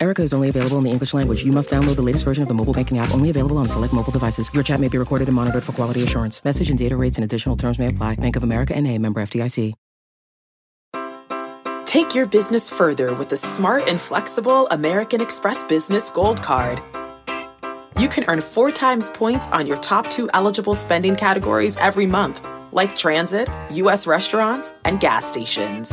Erica is only available in the English language. You must download the latest version of the mobile banking app, only available on select mobile devices. Your chat may be recorded and monitored for quality assurance. Message and data rates and additional terms may apply. Bank of America and a member FDIC. Take your business further with the smart and flexible American Express Business Gold Card. You can earn four times points on your top two eligible spending categories every month, like transit, U.S. restaurants, and gas stations.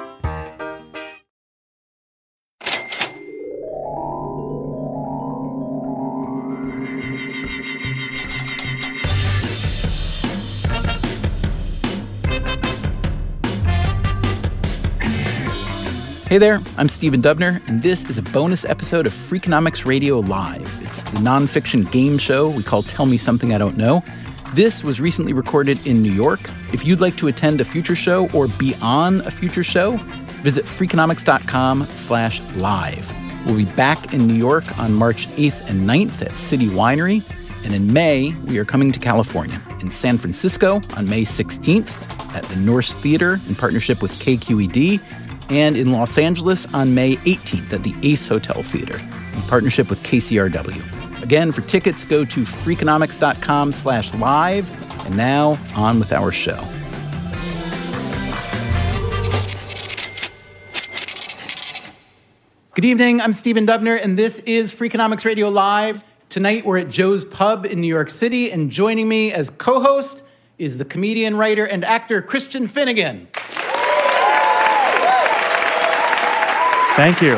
Hey there, I'm Stephen Dubner, and this is a bonus episode of Freakonomics Radio Live. It's the nonfiction game show we call Tell Me Something I Don't Know. This was recently recorded in New York. If you'd like to attend a future show or be on a future show, visit freakonomics.com slash live. We'll be back in New York on March 8th and 9th at City Winery. And in May, we are coming to California, in San Francisco on May 16th at the Nourse Theater in partnership with KQED and in Los Angeles on May 18th at the Ace Hotel Theater in partnership with KCRW. Again, for tickets, go to freakonomics.com slash live. And now, on with our show. Good evening, I'm Stephen Dubner, and this is Freakonomics Radio Live. Tonight, we're at Joe's Pub in New York City, and joining me as co-host is the comedian, writer, and actor Christian Finnegan. Thank you.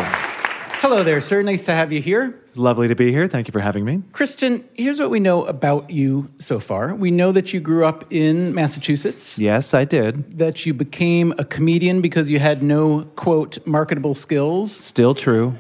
Hello there, sir. Nice to have you here. It's lovely to be here. Thank you for having me. Christian, here's what we know about you so far. We know that you grew up in Massachusetts. Yes, I did. That you became a comedian because you had no, quote, marketable skills. Still true.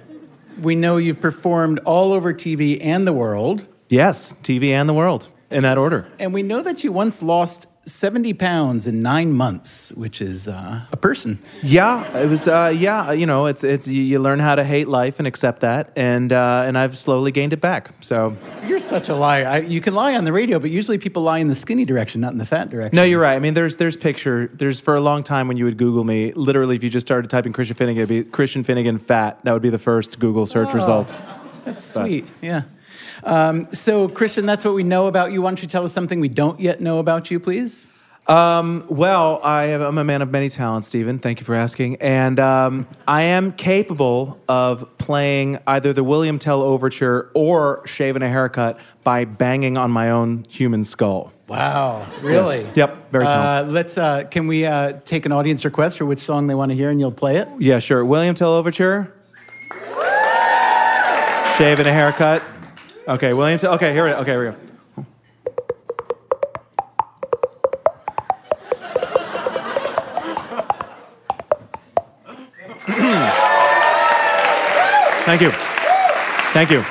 We know you've performed all over TV and the world. Yes, TV and the world, in that order. And we know that you once lost 70 pounds in nine months, which is uh, a person. Yeah, it was. Uh, yeah, you know, it's it's you, learn how to hate life and accept that, and uh, and I've slowly gained it back. So You're such a liar. I, you can lie on the radio, but usually people lie in the skinny direction, not in the fat direction. no, you're right. I mean, there's there's picture. There's for a long time when you would Google me, literally, if you just started typing Christian Finnegan, it'd be Christian Finnegan fat. That would be the first Google search Oh. result. That's sweet. Yeah. Um, so, Christian, that's what we know about you. Why don't you tell us something we don't yet know about you, please? Um, well, I am, I'm a man of many talents, Stephen. Thank you for asking. And um, I am capable of playing either the William Tell Overture or shaving a haircut by banging on my own human skull. Wow. Really? Yes. Yep, very talented. Uh, let's. Uh, can we uh, take an audience request for which song they want to hear, and you'll play it? Yeah, sure. William Tell Overture. Shaving a haircut. Okay, William. Okay, here we go. Okay, here we go. Thank you. Thank you.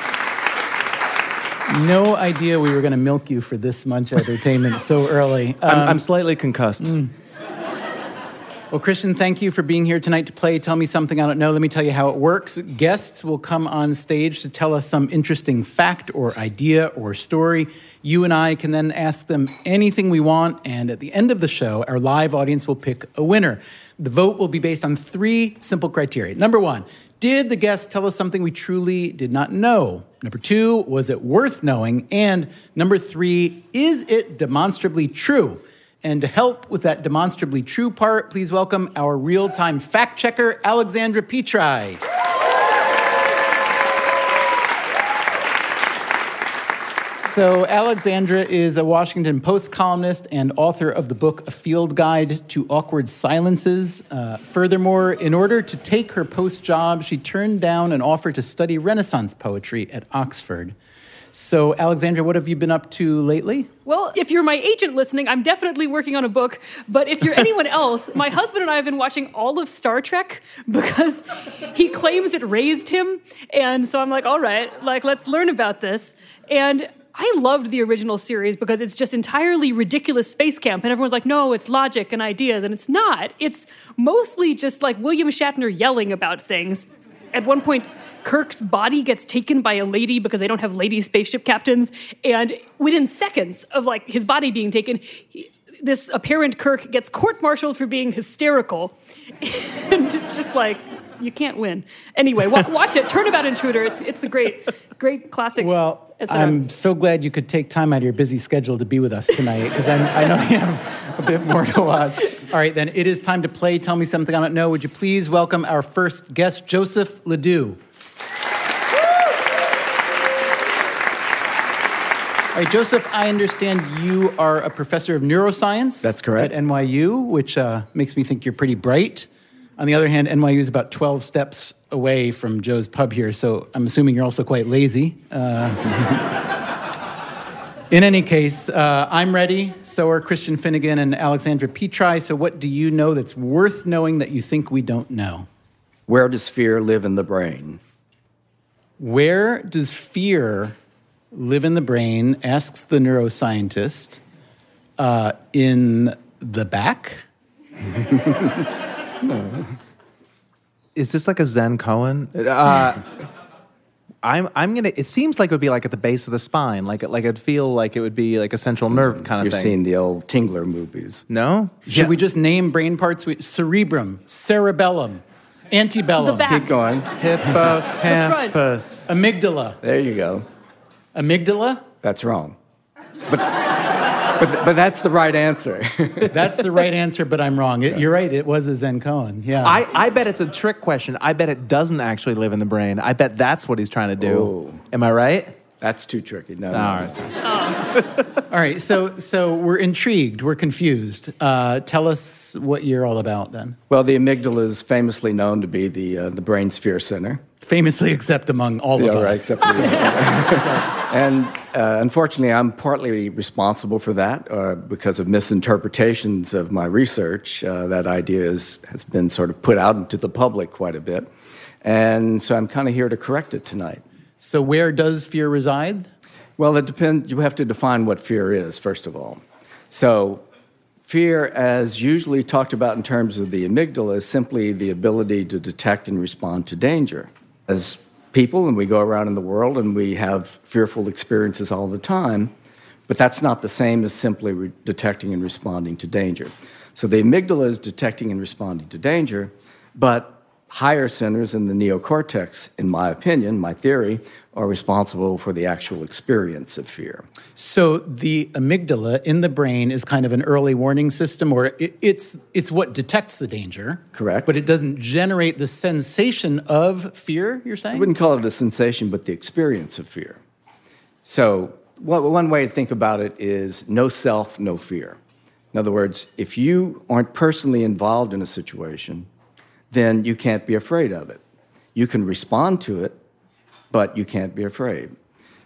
No idea we were going to milk you for this much entertainment so early. I'm, Um, I'm slightly concussed. Well, Christian, thank you for being here tonight to play Tell Me Something I Don't Know. Let me tell you how it works. Guests will come on stage to tell us some interesting fact or idea or story. You and I can then ask them anything we want, and at the end of the show, our live audience will pick a winner. The vote will be based on three simple criteria. Number one, did the guest tell us something we truly did not know? Number two, was it worth knowing? And number three, is it demonstrably true? And to help with that demonstrably true part, please welcome our real time fact checker, Alexandra Petri. So, Alexandra is a Washington Post columnist and author of the book A Field Guide to Awkward Silences. Uh, furthermore, in order to take her post job, she turned down an offer to study Renaissance poetry at Oxford. So, Alexandra, what have you been up to lately? Well, if you're my agent listening, I'm definitely working on a book. But if you're anyone else, my husband and I have been watching all of Star Trek because he claims it raised him. And so I'm like, all right, like, let's learn about this. And I loved the original series because it's just entirely ridiculous space camp. And everyone's like, no, it's logic and ideas. And it's not. It's mostly just like William Shatner yelling about things. At one point, Kirk's body gets taken by a lady because they don't have lady spaceship captains. And within seconds of like his body being taken, he, this apparent Kirk gets court martialed for being hysterical. and it's just like, you can't win. Anyway, watch, watch it. Turnabout Intruder. It's, it's a great, great classic. Well, I'm so glad you could take time out of your busy schedule to be with us tonight because I know you have a bit more to watch. All right, then it is time to play Tell Me Something I Don't Know. Would you please welcome our first guest, Joseph Ledoux? All right, Joseph, I understand you are a professor of neuroscience. That's correct. At NYU, which uh, makes me think you're pretty bright. On the other hand, NYU is about 12 steps away from Joe's pub here, so I'm assuming you're also quite lazy. Uh, in any case, uh, I'm ready. So are Christian Finnegan and Alexandra Petri. So, what do you know that's worth knowing that you think we don't know? Where does fear live in the brain? Where does fear live in the brain, asks the neuroscientist, uh, in the back. Is this like a Zen koan? Uh, I'm I'm gonna. It seems like it would be like at the base of the spine, like like I'd feel like it would be like a central nerve kind of thing. You've thing. seen the old Tingler movies. No, Should we just name brain parts? We, cerebrum, cerebellum, antebellum, The back. Keep going. hippocampus? amygdala, There you go. amygdala. That's wrong. But, but, but that's the right answer. That's the right answer, but I'm wrong. It, you're right. It was a Zen koan. Yeah. I, I bet it's a trick question. I bet it doesn't actually live in the brain. I bet that's what he's trying to do. Oh. Am I right? that's too tricky. No, no, All no. right, sorry. All right. So so we're intrigued. We're confused. Uh, tell us what you're all about then. Well, the amygdala is famously known to be the, uh, the brain's fear center. Famously, except among all Yeah, of right, us. except and uh, unfortunately, I'm partly responsible for that uh, because of misinterpretations of my research. Uh, that idea is, has been sort of put out into the public quite a bit. And so I'm kind of here to correct it tonight. So where does fear reside? Well, it depends. You have to define what fear is, first of all. So, fear, as usually talked about in terms of the amygdala, is simply the ability to detect and respond to danger. As people, and we go around in the world and we have fearful experiences all the time, but that's not the same as simply re- detecting and responding to danger. So, the amygdala is detecting and responding to danger, but higher centers in the neocortex, in my opinion, my theory, are responsible for the actual experience of fear. So the amygdala in the brain is kind of an early warning system, or it, it's it's what detects the danger. Correct. But it doesn't generate the sensation of fear. You're saying? I wouldn't call it a sensation, but the experience of fear. So, one one way to think about it is no self, no fear. In other words, if you aren't personally involved in a situation, then you can't be afraid of it. You can respond to it, but you can't be afraid.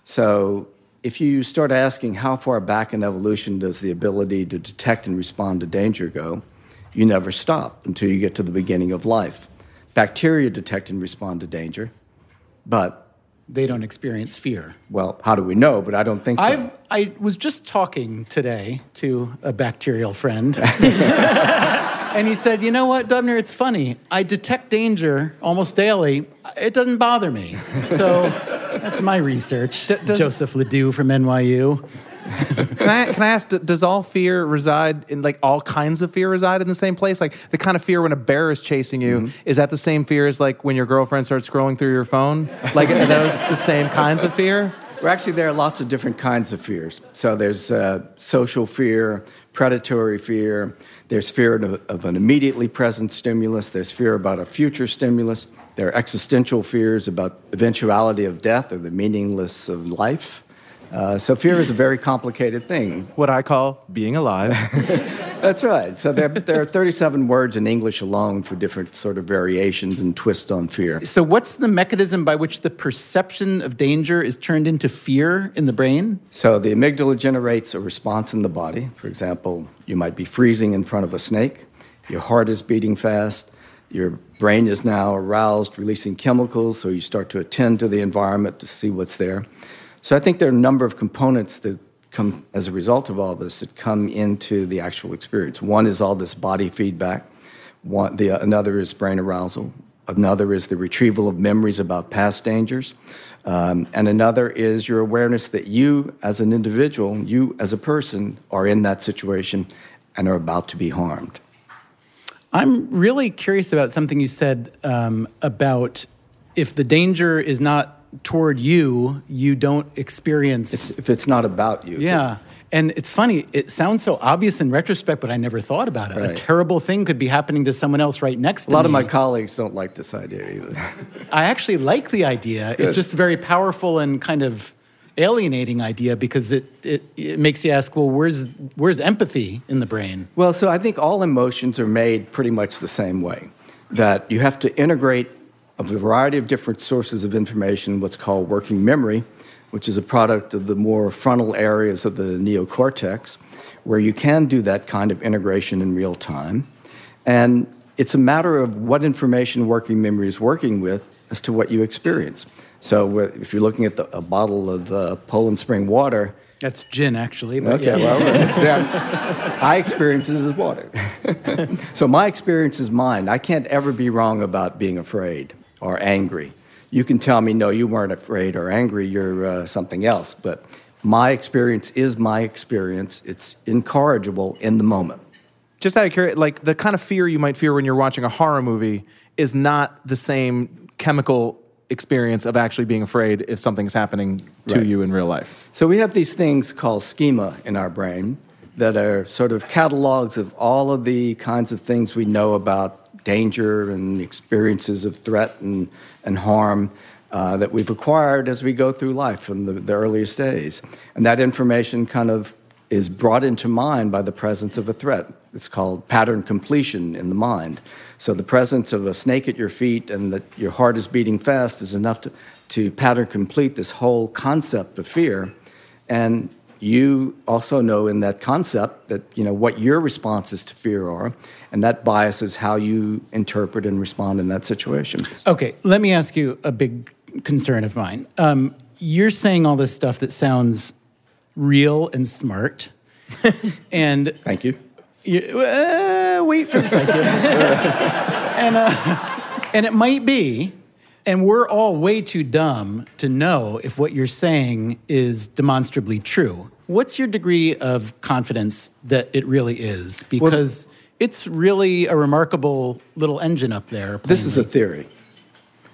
So, if you start asking how far back in evolution does the ability to detect and respond to danger go, you never stop until you get to the beginning of life. Bacteria detect and respond to danger, but they don't experience fear. well, how do we know? But I don't think so. I've I was just talking today to a bacterial friend. And he said, "You know what, Dubner? It's funny. I detect danger almost daily. It doesn't bother me. So that's my research." does- Joseph Ledoux from NYU. Can I, can I ask, does all fear reside in, like, all kinds of fear reside in the same place? Like, the kind of fear when a bear is chasing you, Mm-hmm. is that the same fear as, like, when your girlfriend starts scrolling through your phone? Like, are those the same kinds of fear? Well, actually, there are lots of different kinds of fears. So there's uh, social fear, predatory fear, there's fear of, of an immediately present stimulus, there's fear about a future stimulus, there are existential fears about eventuality of death or the meaningless of life. Uh, so fear is a very complicated thing. What I call being alive. That's right. So there, there are 37 words in English alone for different sort of variations and twists on fear. So, what's the mechanism by which the perception of danger is turned into fear in the brain? So the amygdala generates a response in the body. For example, you might be freezing in front of a snake, your heart is beating fast, your brain is now aroused, releasing chemicals, so you start to attend to the environment to see what's there. So I think there are a number of components that come as a result of all this that come into the actual experience. One is all this body feedback. One, the, another is brain arousal. Another is the retrieval of memories about past dangers. Um, and another is your awareness that you, as an individual, you as a person, are in that situation and are about to be harmed. I'm really curious about something you said um, about if the danger is not toward you, you don't experience. It's, if it's not about you. Yeah. And it's funny, it sounds so obvious in retrospect, but I never thought about it. Right. A terrible thing could be happening to someone else right next to you. A lot me. of my colleagues don't like this idea either. I actually like the idea. It's just a very powerful and kind of alienating idea because it, it, it makes you ask, well, where's, where's empathy in the brain? Well, so I think all emotions are made pretty much the same way. That you have to integrate a variety of different sources of information, what's called working memory, which is a product of the more frontal areas of the neocortex, where you can do that kind of integration in real time. And it's a matter of what information working memory is working with as to what you experience. So if you're looking at the, a bottle of uh, Poland Spring water, That's gin, actually. But Okay, yeah. well, see, I experience it as water. so my experience is mine. I can't ever be wrong about being afraid or angry. You can tell me, no, you weren't afraid or angry, you're uh, something else. But my experience is my experience. It's incorrigible in the moment. Just out of curiosity, like the kind of fear you might fear when you're watching a horror movie is not the same chemical experience of actually being afraid if something's happening to Right. you in real life. So we have these things called schema in our brain that are sort of catalogs of all of the kinds of things we know about danger and experiences of threat and, and harm uh, that we've acquired as we go through life from the, the earliest days. And that information kind of is brought into mind by the presence of a threat. It's called pattern completion in the mind. So the presence of a snake at your feet and that your heart is beating fast is enough to, to pattern complete this whole concept of fear. And you also know in that concept that you know what your responses to fear are, and that biases how you interpret and respond in that situation. Okay, let me ask you a big concern of mine. Um, you're saying all this stuff that sounds real and smart, and Thank you. you, uh, wait for thank you. and, uh, and it might be, and we're all way too dumb to know if what you're saying is demonstrably true. What's your degree of confidence that it really is? Because it's really a remarkable little engine up there. This is a theory.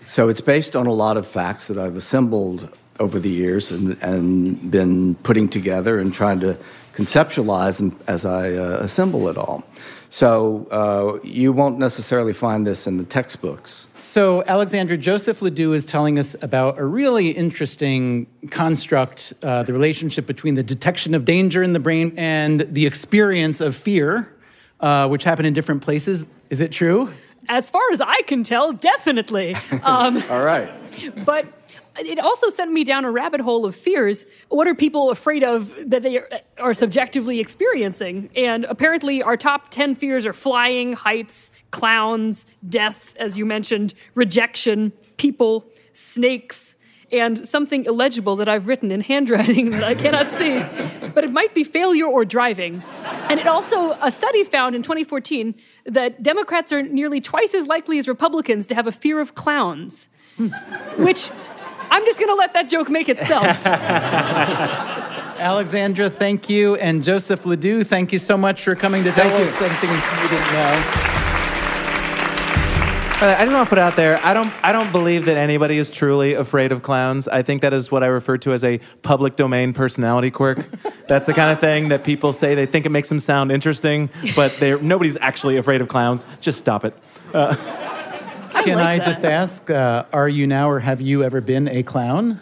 So it's based on a lot of facts that I've assembled over the years and, and been putting together and trying to conceptualize and, as I uh, assemble it all. So uh, you won't necessarily find this in the textbooks. So, Alexandra, Joseph Ledoux is telling us about a really interesting construct uh, the relationship between the detection of danger in the brain and the experience of fear, uh, which happen in different places. Is it true? As far as I can tell, definitely. Um, All right. but it also sent me down a rabbit hole of fears. What are people afraid of that they are, subjectively experiencing? And apparently, our top 10 fears are flying, heights, clowns, death, as you mentioned, rejection, people, snakes, and something illegible that I've written in handwriting that I cannot see. But it might be failure or driving. And it also, a study found in 2014 that Democrats are nearly twice as likely as Republicans to have a fear of clowns which I'm just going to let that joke make itself. Alexandra, thank you. And Joseph Ledoux, thank you so much for coming to tell Thank you. us something we didn't know. But I just want to put out there. I don't. I don't believe that anybody is truly afraid of clowns. I think that is what I refer to as a public domain personality quirk. That's the kind of thing that people say they think it makes them sound interesting, but nobody's actually afraid of clowns. Just stop it. Uh, Can like I just ask, uh, are you now or have you ever been a clown?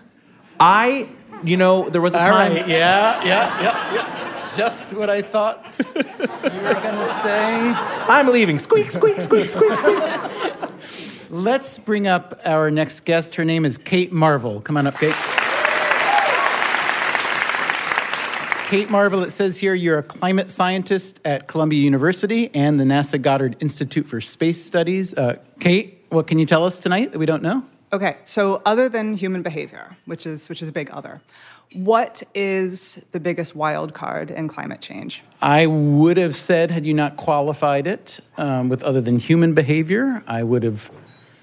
I, you know, there was a All time. right. Yeah, yeah, yeah, yeah. just what I thought you were going to say. I'm leaving. Squeak, squeak, squeak, squeak, squeak. Let's bring up our next guest. Her name is Kate Marvel. Come on up, Kate. Kate Marvel, it says here you're a climate scientist at Columbia University and the NASA Goddard Institute for Space Studies. Uh, Kate, what can you tell us tonight that we don't know? Okay, so other than human behavior, which is which is a big other, what is the biggest wild card in climate change? I would have said, had you not qualified it um, with other than human behavior, I would have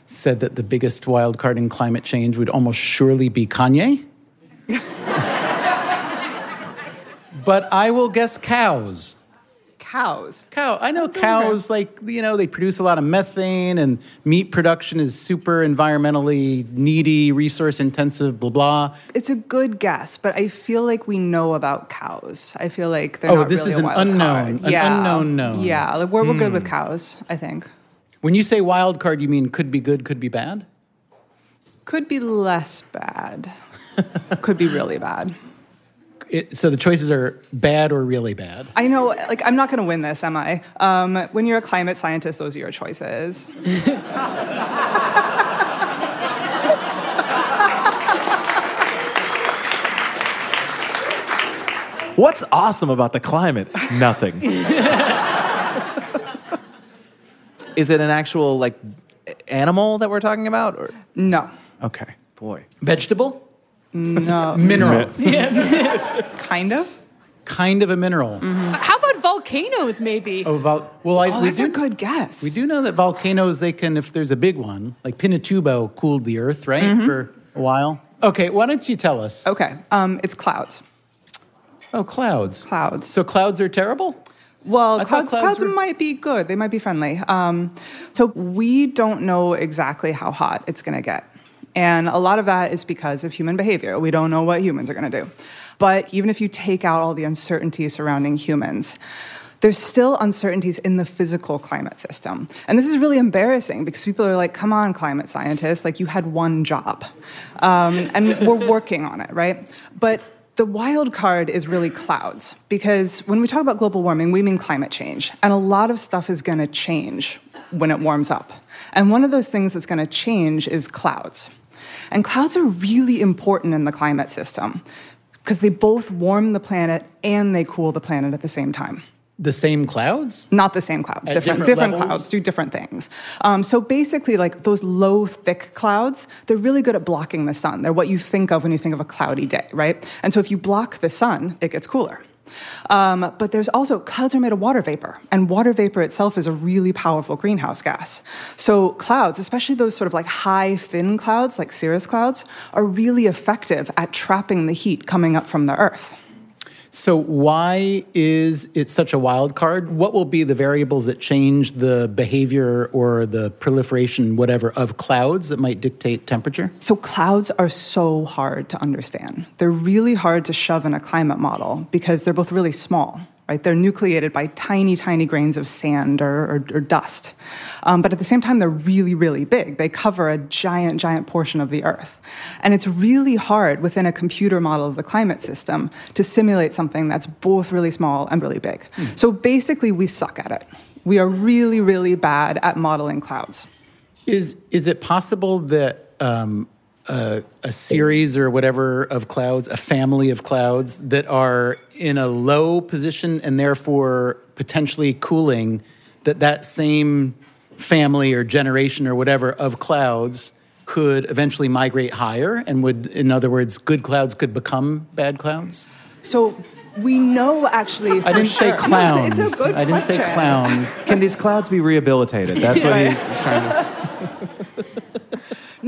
said that the biggest wild card in climate change would almost surely be Kanye. but I will guess cows. Cows. Cow. I know cows, like, you know, they produce a lot of methane and meat production is super environmentally needy, resource intensive, blah, blah. It's a good guess, but I feel like we know about cows. I feel like they're a wild card. Oh, this really is an unknown- an yeah. unknown known. Yeah, like we're, we're good Hmm. with cows, I think. When you say wild card, you mean could be good, could be bad? Could be less bad. could be really bad. It, so the choices are bad or really bad. I know, like, I'm not going to win this, am I? Um, when you're a climate scientist, those are your choices. What's awesome about the climate? Nothing. Is it an actual like animal that we're talking about? Or No. okay, boy. Vegetable? No. Mineral. kind of. kind of a mineral. How about volcanoes, maybe? Oh, vol- well, I, Oh, we that's do a good guess. we do know that volcanoes they can if there's a big one like Pinatubo cooled the Earth right for a while. Okay, why don't you tell us? Okay, um, it's clouds. Oh, clouds. Clouds. So clouds are terrible. Well, I clouds, clouds clouds were- might be good. They might be friendly. Um, so we don't know exactly how hot it's going to get. And a lot of that is because of human behavior. We don't know what humans are going to do. But even if you take out all the uncertainty surrounding humans, there's still uncertainties in the physical climate system. And this is really embarrassing because people are like, come on, climate scientists, like you had one job. Um, and we're working on it, right? But the wild card is really clouds, because when we talk about global warming, we mean climate change. And a lot of stuff is going to change when it warms up. And one of those things that's going to change is clouds. And clouds are really important in the climate system because they both warm the planet and they cool the planet at the same time. The same clouds? Not the same clouds, At different, different different, clouds do different things. Um, so basically, like those low, thick clouds, they're really good at blocking the sun. They're what you think of when you think of a cloudy day, right? And so if you block the sun, it gets cooler. Um, but there's also clouds are made of water vapor, and water vapor itself is a really powerful greenhouse gas. So clouds, especially those sort of like high, thin clouds, like cirrus clouds, are really effective at trapping the heat coming up from the Earth. So why is it such a wild card? What will be the variables that change the behavior or the proliferation, whatever, of clouds that might dictate temperature? So, clouds are so hard to understand. They're really hard to shove in a climate model because they're both really small, right? They're nucleated by tiny, tiny grains of sand or, or, or dust. Um, but at the same time, they're really, really big. They cover a giant, giant portion of the Earth. And it's really hard within a computer model of the climate system to simulate something that's both really small and really big. So, basically, we suck at it. We are really, really bad at modeling clouds. Is is it possible that um, a, a series or whatever of clouds, a family of clouds that are in a low position and therefore potentially cooling, that that same family or generation or whatever of clouds could eventually migrate higher and would, in other words, good clouds could become bad clouds? So we know actually. I didn't say sure- No, clowns. it's, it's a good I didn't say clowns. Can these clouds be rehabilitated? That's what he's trying to.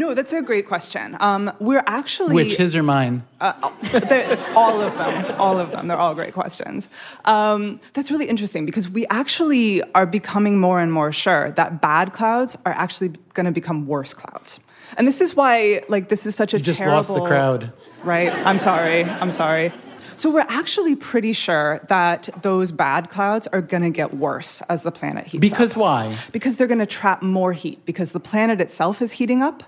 No, that's a great question. Um, we're actually Which his or mine? They're- all of them, all of them. They're all great questions. Um, that's really interesting because we actually are becoming more and more sure that bad clouds are actually going to become worse clouds. And this is why, like, this is such a You just terrible. lost the crowd. Right? I'm sorry. I'm sorry. So we're actually pretty sure that those bad clouds are going to get worse as the planet heats Because up. Because why? Because they're going to trap more heat because the planet itself is heating up.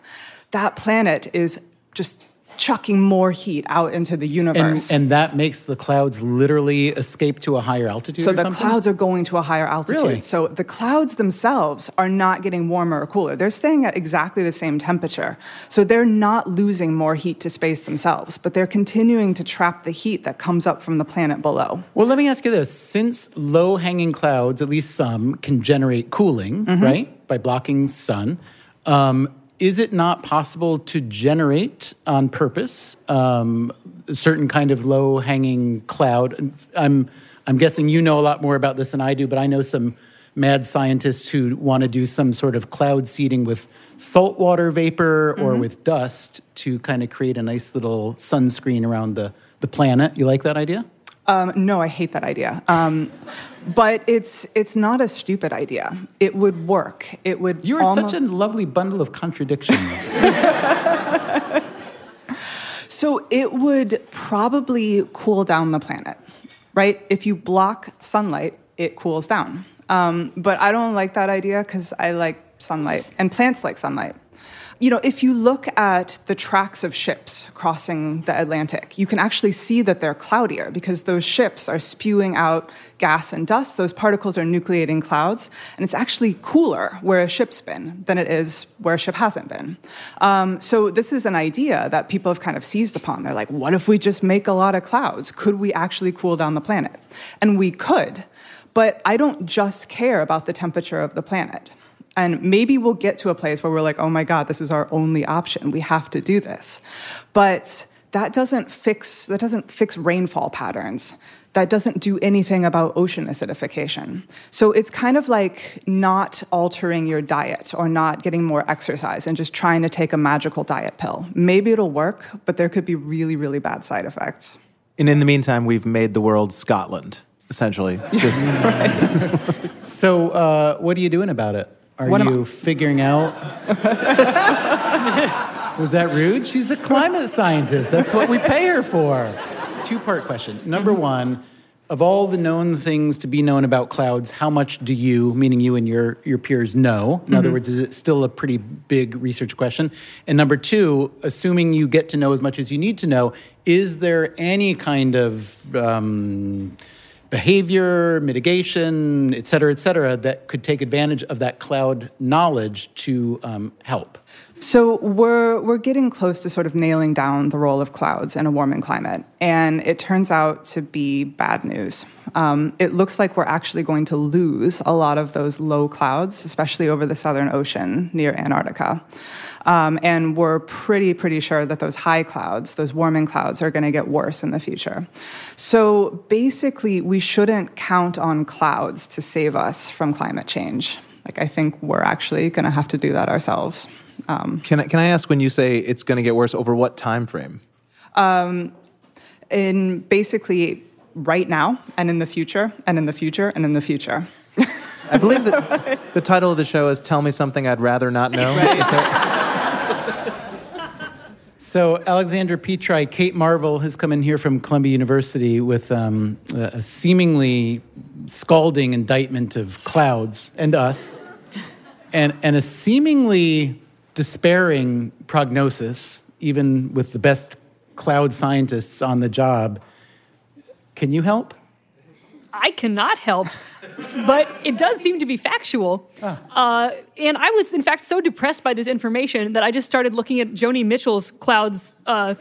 That planet is just chucking more heat out into the And, universe. and that makes the clouds literally escape to a higher altitude so the something? clouds are going to a higher altitude. Really? So the clouds themselves are not getting warmer or cooler. They're staying at exactly the same temperature. So they're not losing more heat to space themselves, but they're continuing to trap the heat that comes up from the planet below. Well, let me ask you this. Since low hanging clouds, at least some, can generate cooling, Mm-hmm. right, by blocking sun, um, is it not possible to generate on purpose um, a certain kind of low hanging cloud? I'm, I'm guessing you know a lot more about this than I do, but I know some mad scientists who want to do some sort of cloud seeding with saltwater vapor or with dust to kind of create a nice little sunscreen around the, the planet. You like that idea? Um, no, I hate that idea. Um, but it's it's not a stupid idea. It would work. It would. You are almo- such a lovely bundle of contradictions. So it would probably cool down the planet, right? If you block sunlight, it cools down. Um, but I don't like that idea because I like sunlight, and plants like sunlight. You know, if you look at the tracks of ships crossing the Atlantic, you can actually see that they're cloudier because those ships are spewing out gas and dust. Those particles are nucleating clouds, and it's actually cooler where a ship's been than it is where a ship hasn't been. Um, so, this is an idea that people have kind of seized upon. They're like, what if we just make a lot of clouds? Could we actually cool down the planet? And we could, but I don't just care about the temperature of the planet. And maybe we'll get to a place where we're like, oh my God, this is our only option. We have to do this. But that doesn't fix, that doesn't fix rainfall patterns. That doesn't do anything about ocean acidification. So it's kind of like not altering your diet or not getting more exercise and just trying to take a magical diet pill. Maybe it'll work, but there could be really, really bad side effects. And in the meantime, we've made the world Scotland, essentially. Just so, uh, what are you doing about it? Are What you figuring out? Was that rude? She's a climate scientist. That's what we pay her for. Two part question. Number one, of all the known things to be known about clouds, how much do you, meaning you and your, your peers, know? In other words, is it still a pretty big research question? And number two, assuming you get to know as much as you need to know, is there any kind of um, behavior, mitigation, et cetera, et cetera, that could take advantage of that cloud knowledge to um, help? So we're we're getting close to sort of nailing down the role of clouds in a warming climate, and it turns out to be bad news. Um, it looks like we're actually going to lose a lot of those low clouds, especially over the Southern Ocean near Antarctica. Um, and we're pretty, pretty sure that those high clouds, those warming clouds, are going to get worse in the future. So basically, we shouldn't count on clouds to save us from climate change. Like, I think we're actually going to have to do that ourselves. Um, can I, can I ask when you say it's going to get worse, over what time frame? in basically right now and in the future and in the future and in the future. I believe that the title of the show is "Tell Me Something I'd Rather Not Know." That- So, Alexandra Petri, Kate Marvel has come in here from Columbia University with um, a seemingly scalding indictment of clouds and us, and, and a seemingly despairing prognosis, even with the best cloud scientists on the job. Can you help? I cannot help, but it does seem to be factual. Uh, and I was, in fact, so depressed by this information that I just started looking at Joni Mitchell's Clouds uh,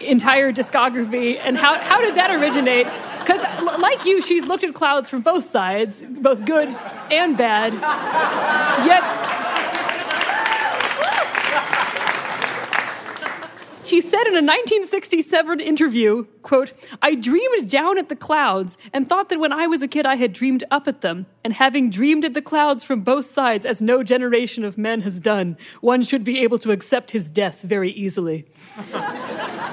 entire discography and how, how did that originate? Because, like you, she's looked at clouds from both sides, both good and bad. Yet, She said in a 1967 interview, quote, I dreamed down at the clouds and thought that when I was a kid I had dreamed up at them. And having dreamed at the clouds from both sides, as no generation of men has done, one should be able to accept his death very easily.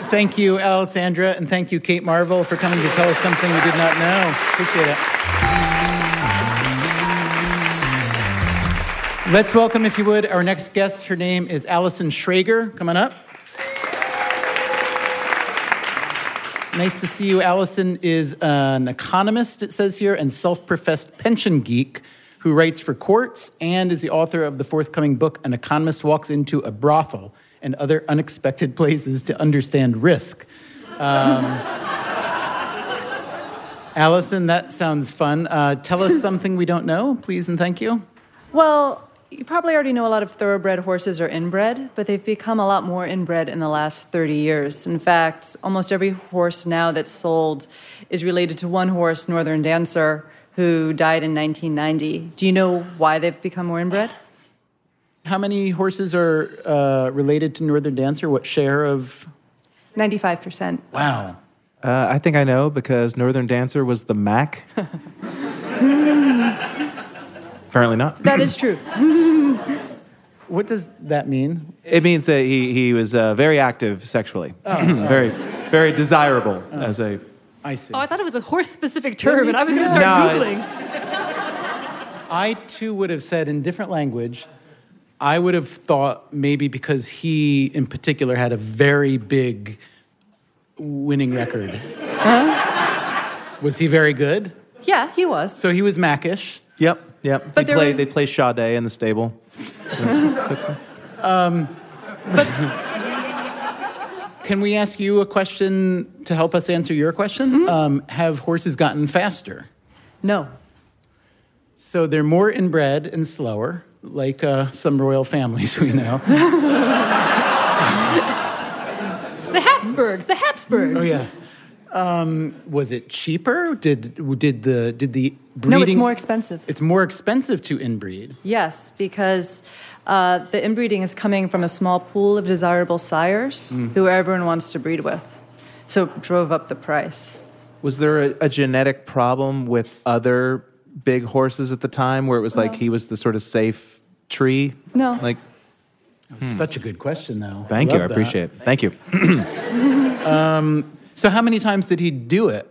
Thank you, Alexandra, and thank you, Kate Marvel, for coming to tell us something we did not know. Appreciate it. Let's welcome, if you would, our next guest. Her name is Allison Schrager. Come on up. Nice to see you. Allison is an economist, it says here, and self professed pension geek who writes for Quartz and is the author of the forthcoming book, An Economist Walks into a Brothel and other unexpected places to understand risk. Um, Allison, that sounds fun. Uh, tell us something we don't know, please and thank you. Well, you probably already know a lot of thoroughbred horses are inbred, but they've become a lot more inbred in the last 30 years. In fact, almost every horse now that's sold is related to one horse, Northern Dancer, who died in 1990. Do you know why they've become more inbred? How many horses are uh, related to Northern Dancer? What share of? 95%. Wow. Uh, I think I know because Northern Dancer was the Mac. Apparently not. That is true. What does that mean? It means that he, he was uh, very active sexually, very very desirable as a. I see. Oh, I thought it was a horse specific term, and I was going to start No, Googling. I too would have said in different language. I would have thought maybe because he, in particular, had a very big winning record. Was he very good? Yeah, he was. So he was Mackish. Yep, yep. But they play was- they play Sade in the stable. Can we ask you a question to help us answer your question? Um, have horses gotten faster? No. So they're more inbred and slower, like uh, some royal families we know. The Habsburgs, the Habsburgs. Oh yeah. Um, was it cheaper? Did did the did the breeding? No, it's more expensive. It's more expensive to inbreed. Yes, because uh, the inbreeding is coming from a small pool of desirable sires who everyone wants to breed with. So it drove up the price. Was there a, a genetic problem with other big horses at the time where it was like he was the sort of safe tree? No. Like, Such a good question, though. thank you. I love that. appreciate it. Thank you. So how many times did he do it?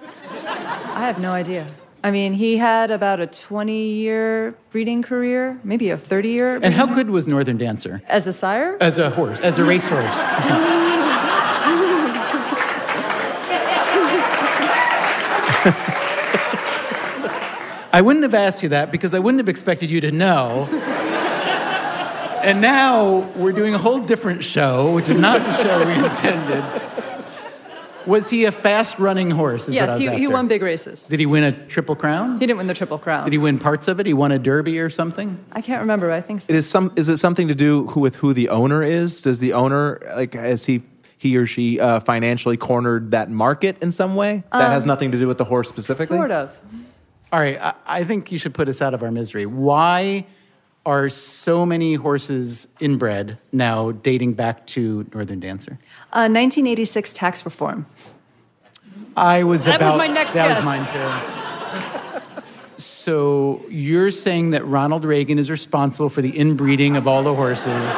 I have no idea. I mean, he had about a 20 year breeding career, maybe a 30 year. And how good was Northern Dancer As a sire? as a horse, as a racehorse? I wouldn't have asked you that because I wouldn't have expected you to know. And now we're doing a whole different show, which is not the show we intended. Was he a fast running horse? Is what I yes, was he, he won big races. Did he win a triple crown? He didn't win the Triple Crown. Did he win parts of it? He won a derby or something? I can't remember, but I think so. It is some. Is it something to do who, with who the owner is? Does the owner like has he he or she uh, financially cornered that market in some way that has nothing to do with the horse specifically? Sort of. All right, I, I think you should put us out of our misery. Why are so many horses inbred now dating back to Northern Dancer? Uh, 1986 tax reform. I was That was about my next that guess. was mine too. so you're saying that Ronald Reagan is responsible for the inbreeding of all the horses.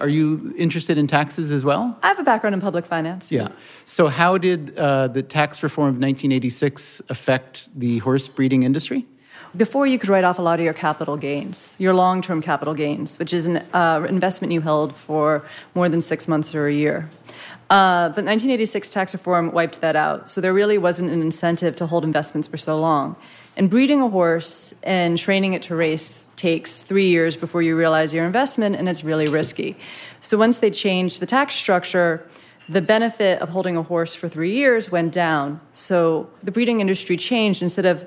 Are you interested in taxes as well? I have a background in public finance. Yeah. So how did uh, the tax reform of 1986 affect the horse breeding industry? Before you could write off a lot of your capital gains, your long term capital gains, which is an uh, investment you held for more than six months or a year. Uh, but 1986 tax reform wiped that out. So there really wasn't an incentive to hold investments for so long. And breeding a horse and training it to race takes three years before you realize your investment, and it's really risky. So once they changed the tax structure, the benefit of holding a horse for three years went down. So the breeding industry changed. Instead of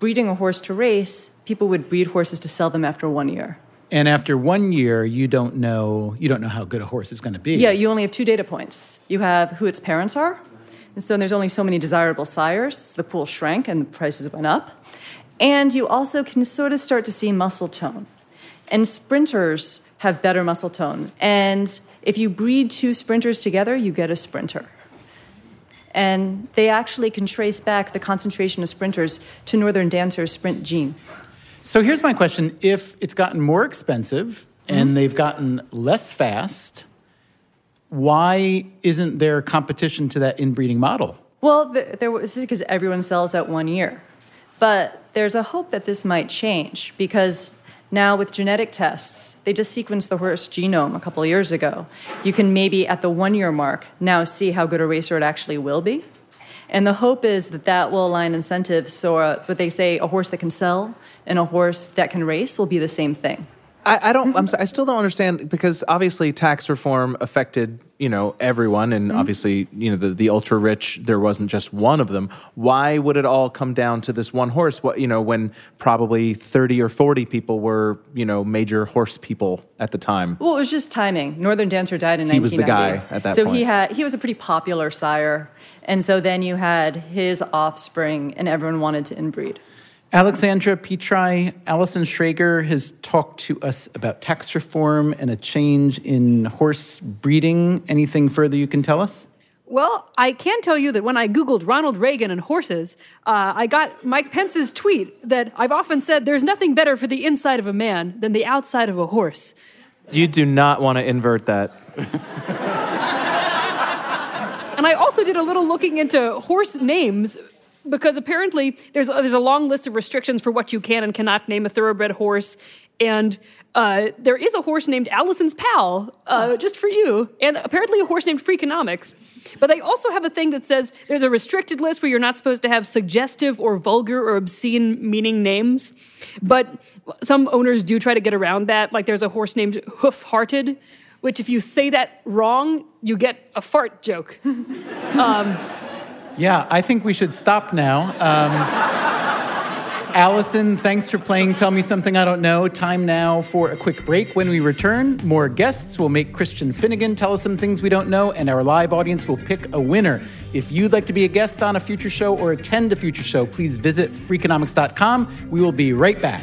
breeding a horse to race, people would breed horses to sell them after one year. And after one year, you don't know you don't know how good a horse is going to be. Yeah, you only have two data points. You have who its parents are, and so there's only so many desirable sires. The pool shrank and the prices went up. And you also can sort of start to see muscle tone. And sprinters have better muscle tone. And if you breed two sprinters together, you get a sprinter. And they actually can trace back the concentration of sprinters to Northern Dancer's sprint gene. So here's my question: If it's gotten more expensive Mm-hmm. and they've gotten less fast, why isn't there competition to that inbreeding model? Well, there was, this is because everyone sells at one year. But there's a hope that this might change because now with genetic tests, they just sequenced the horse genome a couple years ago. You can maybe at the one year mark now see how good a racer it actually will be. And the hope is that that will align incentives so uh, what they say a horse that can sell and a horse that can race will be the same thing. I, I don't. I'm. I still don't understand because obviously tax reform affected you know everyone, and Mm-hmm. obviously you know the, the ultra rich. There wasn't just one of them. Why would it all come down to this one horse? What you know when probably thirty or forty people were you know major horse people at the time. Well, it was just timing. Northern Dancer died in He was the guy at that so point. he had he was a pretty popular sire, and so then you had his offspring, and everyone wanted to inbreed. Alexandra Petri, Allison Schrager has talked to us about tax reform and a change in horse breeding. Anything further you can tell us? Well, I can tell you that when I Googled Ronald Reagan and horses, uh, I got Mike Pence's tweet that I've often said there's nothing better for the inside of a man than the outside of a horse. You do not want to invert that. And I also did a little looking into horse names because apparently there's there's a long list of restrictions for what you can and cannot name a thoroughbred horse, and uh, there is a horse named Allison's Pal, uh, just for you, and apparently a horse named Freakonomics. But they also have a thing that says there's a restricted list where you're not supposed to have suggestive or vulgar or obscene meaning names. But some owners do try to get around that. Like there's a horse named Hoof Hearted, which if you say that wrong, you get a fart joke. Yeah, I think we should stop now. Um, Allison, thanks for playing Tell Me Something I Don't Know. Time now for a quick break. When we return, more guests will make Christian Finnegan tell us some things we don't know, and our live audience will pick a winner. If you'd like to be a guest on a future show or attend a future show, please visit freakonomics.com. We will be right back.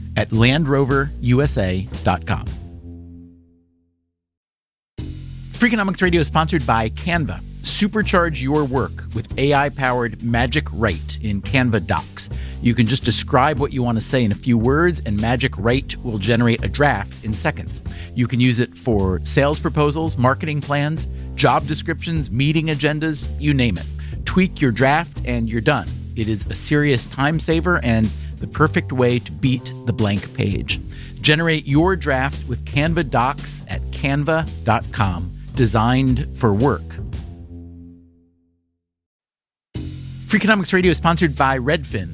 at LandRoverUSA.com. Freakonomics Radio is sponsored by Canva. Supercharge your work with AI powered Magic Write in Canva Docs. You can just describe what you want to say in a few words, and Magic Write will generate a draft in seconds. You can use it for sales proposals, marketing plans, job descriptions, meeting agendas, you name it. Tweak your draft, and you're done. It is a serious time saver and the perfect way to beat the blank page. Generate your draft with Canva Docs at canva.com, designed for work. Freakonomics Radio is sponsored by Redfin.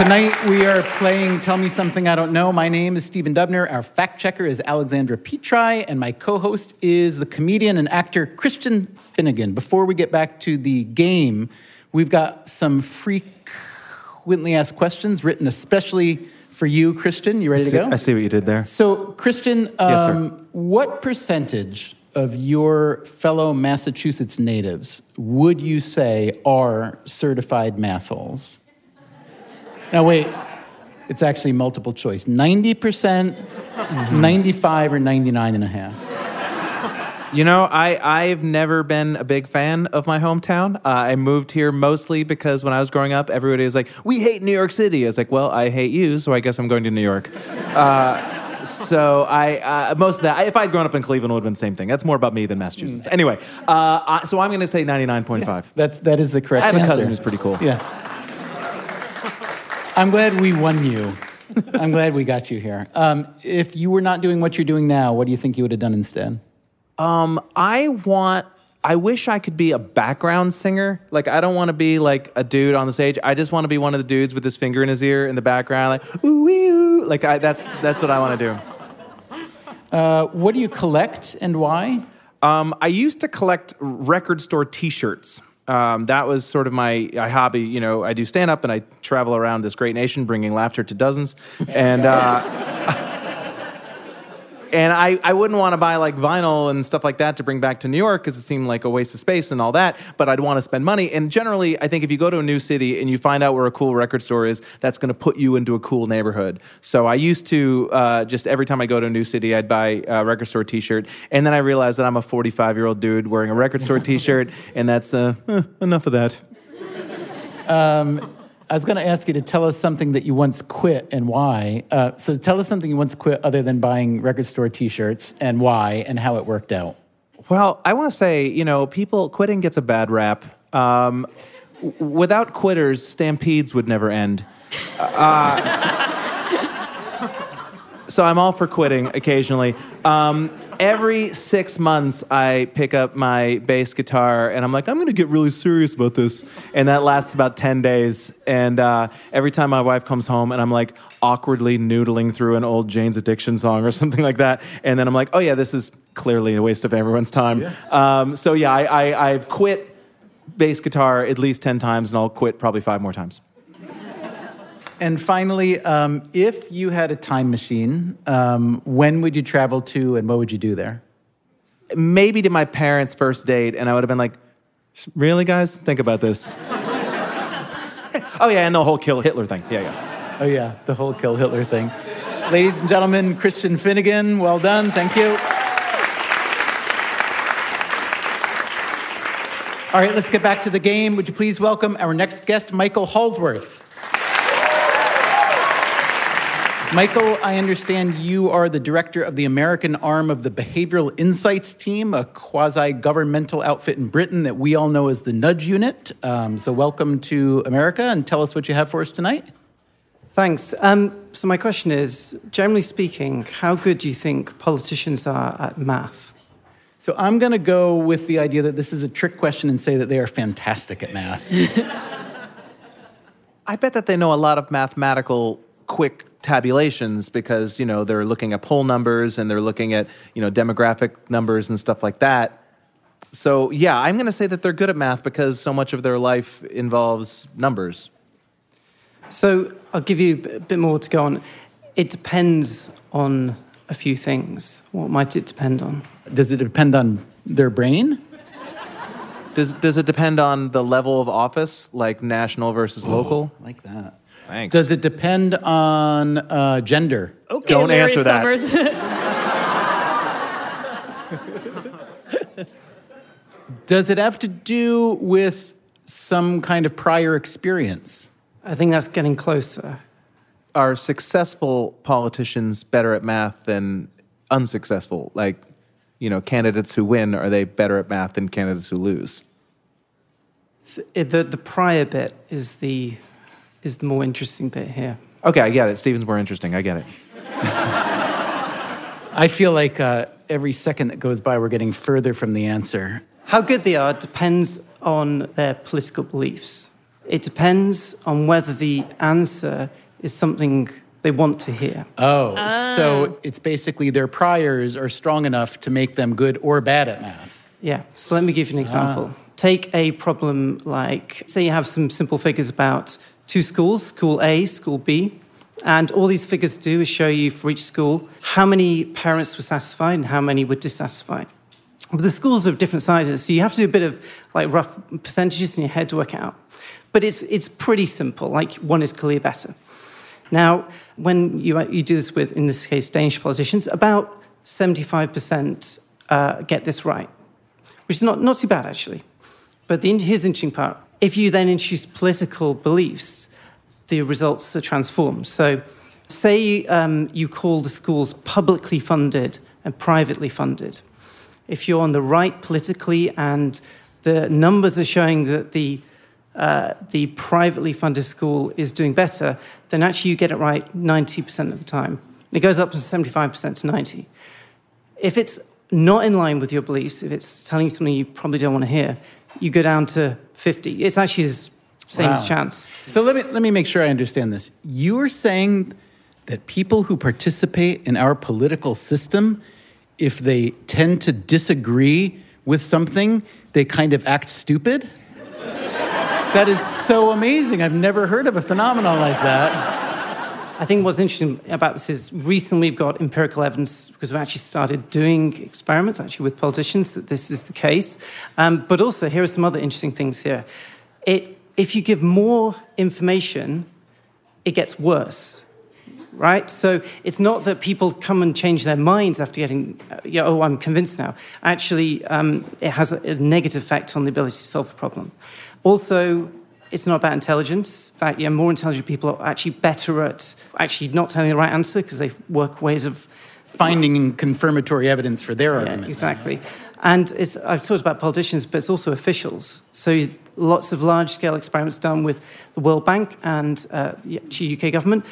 Tonight we are playing Tell Me Something I Don't Know. My name is Stephen Dubner. Our fact checker is Alexandra Petri, and my co host is the comedian and actor Christian Finnegan. Before we get back to the game, we've got some frequently asked questions written especially for you, Christian. You ready to go? I see what you did there. So, Christian, um, Yes, what percentage of your fellow Massachusetts natives would you say are certified massholes? Now, wait, it's actually multiple choice 90%, percent 95, or 99 and a half. You know, I, I've never been a big fan of my hometown. Uh, I moved here mostly because when I was growing up, everybody was like, we hate New York City. I was like, well, I hate you, so I guess I'm going to New York. Uh, so I, uh, most of that, if I'd grown up in Cleveland, it would have been the same thing. That's more about me than Massachusetts. Anyway, uh, I, so I'm going to say 99.5. That's, that is the correct I have a answer. cousin who's pretty cool. Yeah. I'm glad we won you. I'm glad we got you here. Um, if you were not doing what you're doing now, what do you think you would have done instead? Um, I want. I wish I could be a background singer. Like I don't want to be like a dude on the stage. I just want to be one of the dudes with his finger in his ear in the background, like ooh wee ooh. Like I, that's that's what I want to do. Uh, what do you collect and why? Um, I used to collect record store T-shirts. Um, that was sort of my, hobby. You know, I do stand up and I travel around this great nation, bringing laughter to dozens. And uh, and I, I wouldn't want to buy like vinyl and stuff like that to bring back to New York because it seemed like a waste of space and all that. But I'd want to spend money. And generally, I think if you go to a new city and you find out where a cool record store is, that's going to put you into a cool neighborhood. So I used to uh, just every time I go to a new city, I'd buy a record store T-shirt, and then I realized that I'm a 45 year old dude wearing a record store T-shirt, and that's uh, eh, enough of that. Um, I was going to ask you to tell us something that you once quit and why. Uh, so tell us something you once quit other than buying record store T-shirts and why and how it worked out. Well, I want to say, you know, people quitting gets a bad rap. Um, without quitters, stampedes would never end. Uh, so I'm all for quitting occasionally. Um, every six months, I pick up my bass guitar and I'm like, I'm going to get really serious about this. And that lasts about 10 days. And uh, every time my wife comes home and I'm like awkwardly noodling through an old Jane's Addiction song or something like that. And then I'm like, oh, yeah, this is clearly a waste of everyone's time. Um, so, yeah, I, I, I quit bass guitar at least 10 times and I'll quit probably five more times. And finally, um, if you had a time machine, um, when would you travel to and what would you do there? Maybe to my parents' first date, and I would have been like, really, guys? Think about this. oh, yeah, and the whole kill Hitler thing. Yeah, yeah. Oh, yeah, the whole kill Hitler thing. Ladies and gentlemen, Christian Finnegan, well done. Thank you. All right, let's get back to the game. Would you please welcome our next guest, Michael Hallsworth? Michael, I understand you are the director of the American arm of the Behavioral Insights Team, a quasi governmental outfit in Britain that we all know as the Nudge Unit. Um, so, welcome to America and tell us what you have for us tonight. Thanks. Um, so, my question is generally speaking, how good do you think politicians are at math? So, I'm going to go with the idea that this is a trick question and say that they are fantastic at math. I bet that they know a lot of mathematical quick tabulations because you know they're looking at poll numbers and they're looking at you know demographic numbers and stuff like that. So yeah, I'm going to say that they're good at math because so much of their life involves numbers. So, I'll give you a bit more to go on. It depends on a few things. What might it depend on? Does it depend on their brain? Does does it depend on the level of office, like national versus local? Like that. Thanks. Does it depend on uh, gender? Okay, Don't Larry answer that. Does it have to do with some kind of prior experience? I think that's getting closer. Are successful politicians better at math than unsuccessful? Like, you know, candidates who win are they better at math than candidates who lose? It- the, the prior bit is the, is the more interesting bit here. Okay, I get it. Stephen's more interesting. I get it. I feel like uh, every second that goes by, we're getting further from the answer. How good they are depends on their political beliefs. It depends on whether the answer is something they want to hear. Oh, so it's basically their priors are strong enough to make them good or bad at math. Yeah, so let me give you an example. Take a problem like, say, you have some simple figures about two schools, school A, school B, and all these figures do is show you for each school how many parents were satisfied and how many were dissatisfied. But the schools are of different sizes, so you have to do a bit of like rough percentages in your head to work it out. But it's, it's pretty simple, like one is clearly better. Now, when you, you do this with, in this case, Danish politicians, about 75% uh, get this right, which is not, not too bad, actually. But the, here's the interesting part. If you then introduce political beliefs, the results are transformed. So, say um, you call the schools publicly funded and privately funded. If you're on the right politically and the numbers are showing that the uh, the privately funded school is doing better, then actually you get it right 90% of the time. It goes up from 75% to 90. If it's not in line with your beliefs, if it's telling you something you probably don't want to hear, you go down to 50. It's actually his same wow. chance. So let me, let me make sure I understand this. You are saying that people who participate in our political system, if they tend to disagree with something, they kind of act stupid? that is so amazing. I've never heard of a phenomenon like that. I think what's interesting about this is recently we've got empirical evidence because we've actually started doing experiments actually with politicians that this is the case. Um, but also, here are some other interesting things here. It, if you give more information, it gets worse right? So it's not that people come and change their minds after getting, uh, you know, oh, I'm convinced now. Actually, um, it has a, a, negative effect on the ability to solve the problem. Also, it's not about intelligence. In fact, yeah, more intelligent people are actually better at actually not telling the right answer because they work ways of finding confirmatory evidence for their yeah, argument. Exactly. And it's, I've talked about politicians, but it's also officials. So lots of large-scale experiments done with the World Bank and uh, the UK government.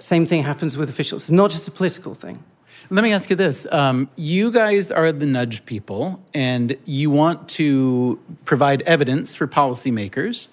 Same thing happens with officials. It's not just a political thing. Let me ask you this. Um, you guys are the nudge people, and you want to provide evidence for policymakers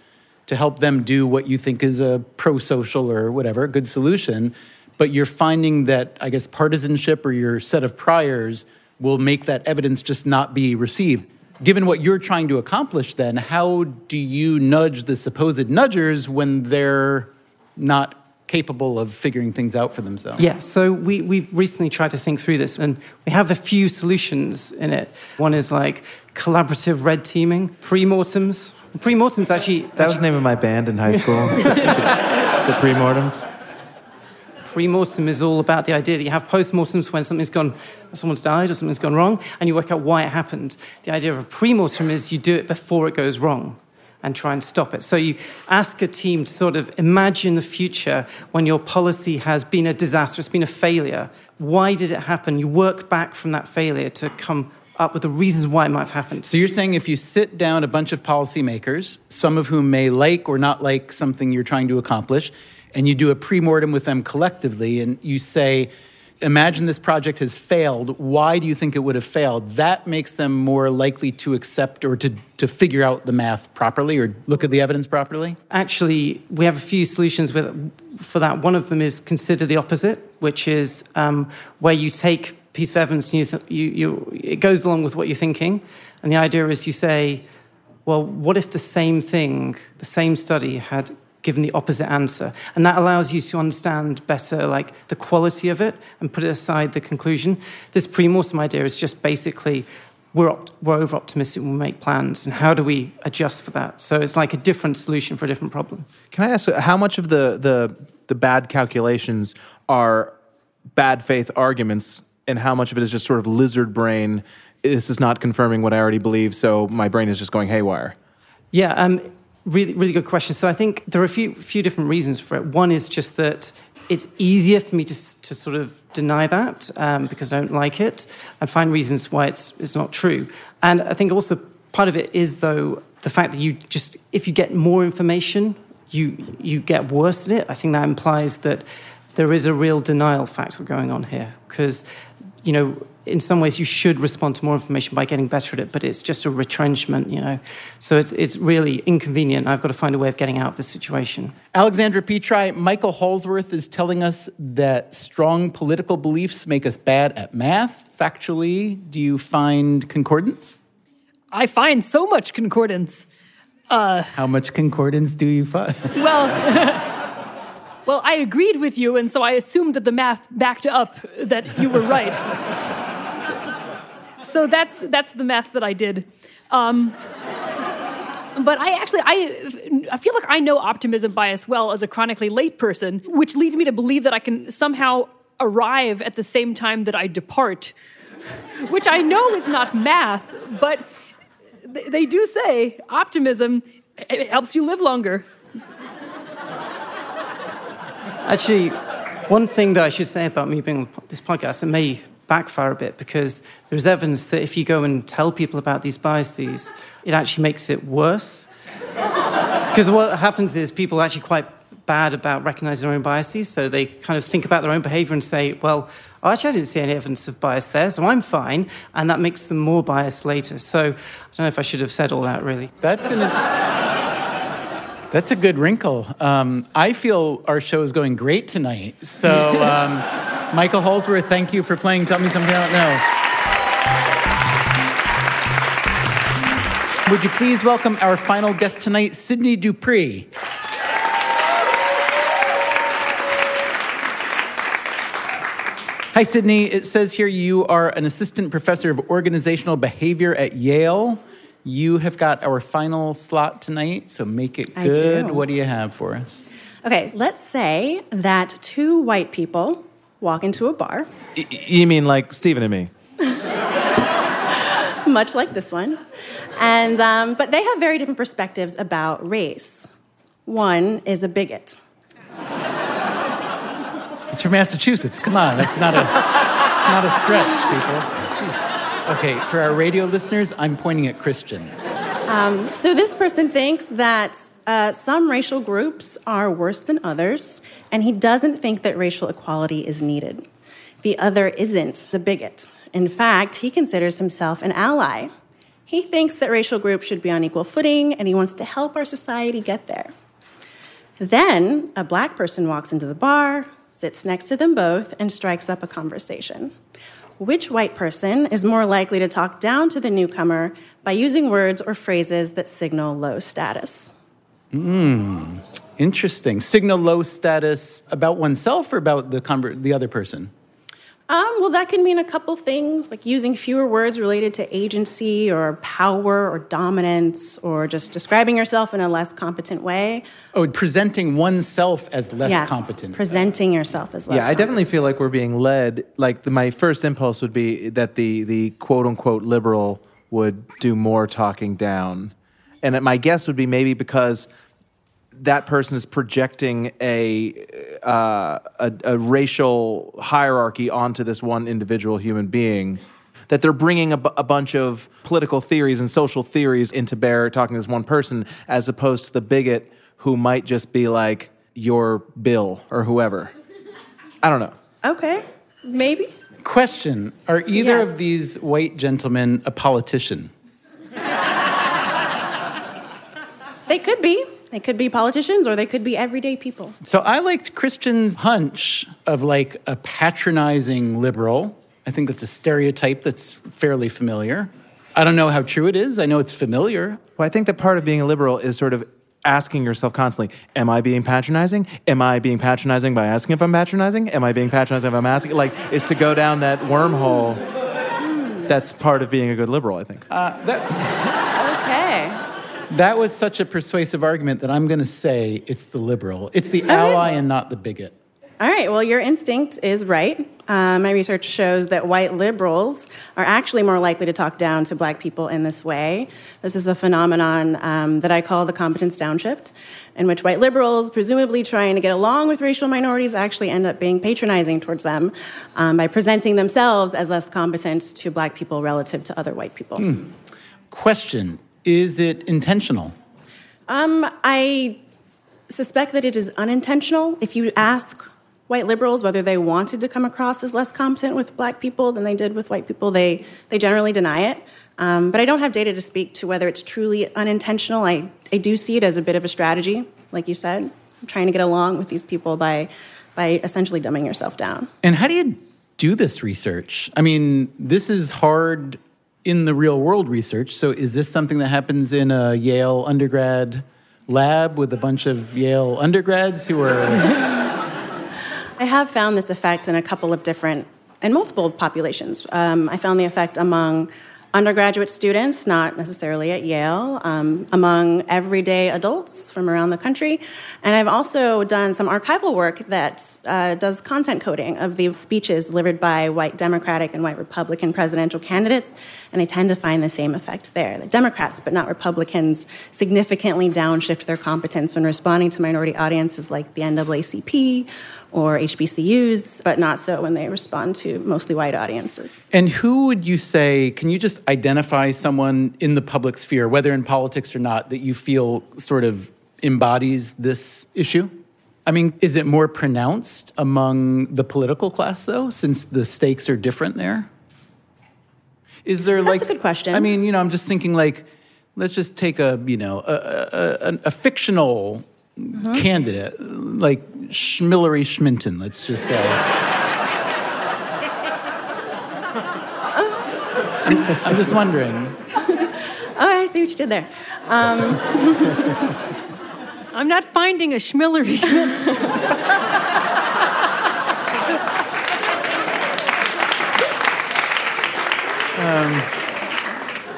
to help them do what you think is a pro social or whatever, good solution. But you're finding that, I guess, partisanship or your set of priors will make that evidence just not be received. Given what you're trying to accomplish, then, how do you nudge the supposed nudgers when they're not capable of figuring things out for themselves? Yeah, so we, we've recently tried to think through this, and we have a few solutions in it. One is like collaborative red teaming, pre-mortems. Pre-mortems actually... That was the name of my band in high school, the pre-mortems. Pre-mortem is all about the idea that you have post-mortems when something's gone, someone's died or something's gone wrong, and you work out why it happened. The idea of a pre-mortem is you do it before it goes wrong and try and stop it. So you ask a team to sort of imagine the future when your policy has been a disaster, it's been a failure. Why did it happen? You work back from that failure to come up with the reasons why it might have happened. So you're saying if you sit down a bunch of policymakers, some of whom may like or not like something you're trying to accomplish, and you do a pre-mortem with them collectively, and you say, imagine this project has failed. Why do you think it would have failed? That makes them more likely to accept or to, to figure out the math properly or look at the evidence properly? Actually, we have a few solutions with, for that. One of them is consider the opposite, which is um, where you take piece of evidence you, th- you, you, it goes along with what you're thinking. And the idea is you say, well, what if the same thing, the same study had given the opposite answer. And that allows you to understand better like the quality of it and put it aside the conclusion. This pre-mortem idea is just basically we're, we're over optimistic when we make plans and how do we adjust for that so it's like a different solution for a different problem can i ask how much of the, the, the bad calculations are bad faith arguments and how much of it is just sort of lizard brain this is not confirming what i already believe so my brain is just going haywire yeah um, Really, really good question. So I think there are a few, few different reasons for it. One is just that it's easier for me to, to sort of deny that um, because I don't like it and find reasons why it's, it's not true. And I think also part of it is, though, the fact that you just, if you get more information, you, you get worse at it. I think that implies that there is a real denial factor going on here because, you know, in some ways you should respond to more information by getting better at it, but it's just a retrenchment, you know. So it's, it's really inconvenient. I've got to find a way of getting out of this situation. Alexandra Petri, Michael Hallsworth is telling us that strong political beliefs make us bad at math. Factually, do you find concordance? I find so much concordance. Uh, How much concordance do you find? Well, well, I agreed with you, and so I assumed that the math backed up that you were right. so that's that's the math that I did. Um, but I actually I I feel like I know optimism bias well as a chronically late person, which leads me to believe that I can somehow arrive at the same time that I depart, which I know is not math, but they do say optimism helps you live longer. Actually, one thing that I should say about me being on this podcast, it may backfire a bit because there's evidence that if you go and tell people about these biases, it actually makes it worse. because what happens is people are actually quite bad about recognizing their own biases, so they kind of think about their own behavior and say, well, actually, I didn't see any evidence of bias there, so I'm fine, and that makes them more biased later. So I don't know if I should have said all that, really. That's an. That's a good wrinkle. Um, I feel our show is going great tonight. So, um, Michael Hallsworth, thank you for playing Tell Me Something I Don't Know. Would you please welcome our final guest tonight, Cydney Dupree? Hi, Cydney. It says here you are an assistant professor of organizational behavior at Yale. You have got our final slot tonight, so make it good. do. What do you have for us? Okay, let's say that two white people walk into a bar, Y- You mean like Stephen and me? much like this one, and um, but they have very different perspectives about race. One is a bigot. It's from Massachusetts. Come on, that's not a, it's not a stretch, people. Okay, for our radio listeners, I'm pointing at Christian. Um, so this person thinks that uh, some racial groups are worse than others, and he doesn't think that racial equality is needed. The other isn't the bigot. In fact, he considers himself an ally. He thinks that racial groups should be on equal footing, and he wants to help our society get there. Then a black person walks into the bar, sits next to them both, and strikes up a conversation. Which white person is more likely to talk down to the newcomer by using words or phrases that signal low status? Hmm, interesting. Signal low status about oneself or about the, conver- the other person? Um, well, that can mean a couple things, like using fewer words related to agency or power or dominance, or just describing yourself in a less competent way. Oh, presenting oneself as less yes, competent. Presenting yourself as less yeah, I definitely feel like we're being led. Like the, my first impulse would be that the the quote unquote liberal would do more talking down, and my guess would be maybe because that person is projecting a, uh, a a racial hierarchy onto this one individual human being. That they're bringing a, bunch of political theories and social theories into bear, talking to this one person, as opposed to the bigot who might just be like your Bill or whoever. I don't know. Okay, maybe. Question Are either Yes. of these white gentlemen a politician? They could be. They could be politicians or they could be everyday people. So I liked Christian's hunch of like a patronizing liberal. I think that's a stereotype that's fairly familiar. I don't know how true it is. I know it's familiar. Well, I think that part of being a liberal is sort of asking yourself constantly, am I being patronizing? Am I being patronizing by asking if I'm patronizing? Am I being patronizing if I'm asking? Like, is to go down that wormhole. That's part of being a good liberal, I think. Uh, okay. That was such a persuasive argument that I'm going to say it's the liberal. It's the ally and not the bigot. All right, well, your instinct is right. Uh, my research shows that white liberals are actually more likely to talk down to black people in this way. This is a phenomenon um, that I call the competence downshift, in which white liberals, presumably trying to get along with racial minorities, actually end up being patronizing towards them um, by presenting themselves as less competent to black people relative to other white people. Question Is it intentional? Um, I suspect that it is unintentional. If you ask white liberals whether they wanted to come across as less competent with black people than they did with white people, they, they generally deny it. Um, but I don't have data to speak to whether it's truly unintentional. I, I do see it as a bit of a strategy, like you said, trying to get along with these people by, by essentially dumbing yourself down. And how do you do this research? I mean, this is hard in the real world research. So is this something that happens in a Yale undergrad lab with a bunch of Yale undergrads who are. I have found this effect in a couple of different and multiple populations. Um, I found the effect among undergraduate students, not necessarily at Yale, um, among everyday adults from around the country. And I've also done some archival work that uh, does content coding of the speeches delivered by white Democratic and white Republican presidential candidates. And I tend to find the same effect there. The Democrats, but not Republicans, significantly downshift their competence when responding to minority audiences like the NAACP or HBCUs, but not so when they respond to mostly white audiences. And who would you say, can you just identify someone in the public sphere, whether in politics or not, that you feel sort of embodies this issue? I mean, is it more pronounced among the political class, though, since the stakes are different there? Is there That's like a good question. I mean, you know, I'm just thinking like, let's just take a you know a, a, a fictional Mm-hmm. candidate like Schmillery Schminton, let's just say. I'm, I'm just wondering. Oh, I see what you did there. Um, I'm not finding a Schmillery Schmidt.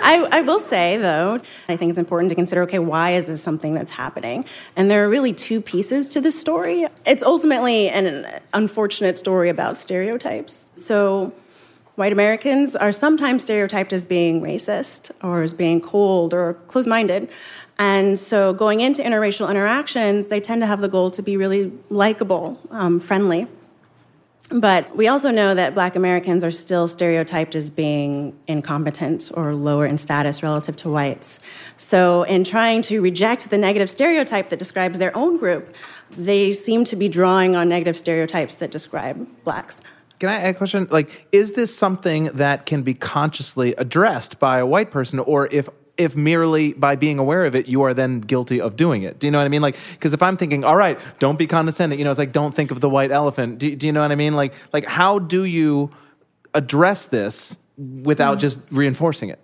I, I will say, though, I think it's important to consider okay, why is this something that's happening? And there are really two pieces to this story. It's ultimately an unfortunate story about stereotypes. So, white Americans are sometimes stereotyped as being racist or as being cold or closed minded. And so, going into interracial interactions, they tend to have the goal to be really likable, um, friendly. But we also know that black Americans are still stereotyped as being incompetent or lower in status relative to whites. So, in trying to reject the negative stereotype that describes their own group, they seem to be drawing on negative stereotypes that describe blacks. Can I add a question? Like, is this something that can be consciously addressed by a white person, or if if merely by being aware of it, you are then guilty of doing it? Do you know what I mean? Like, because if I'm thinking, all right, don't be condescending, you know, it's like don't think of the white elephant. Do, do you know what I mean? Like, like how do you address this without just reinforcing it?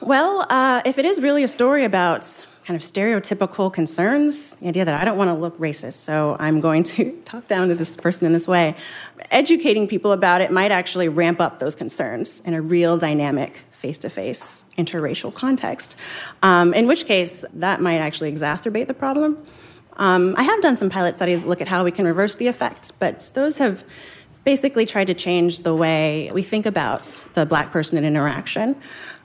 Well, uh, if it is really a story about kind of stereotypical concerns, the idea that I don't want to look racist, so I'm going to talk down to this person in this way, educating people about it might actually ramp up those concerns in a real dynamic face to face interracial context. Um, in which case, that might actually exacerbate the problem. Um, I have done some pilot studies that look at how we can reverse the effect, but those have basically tried to change the way we think about the black person in interaction.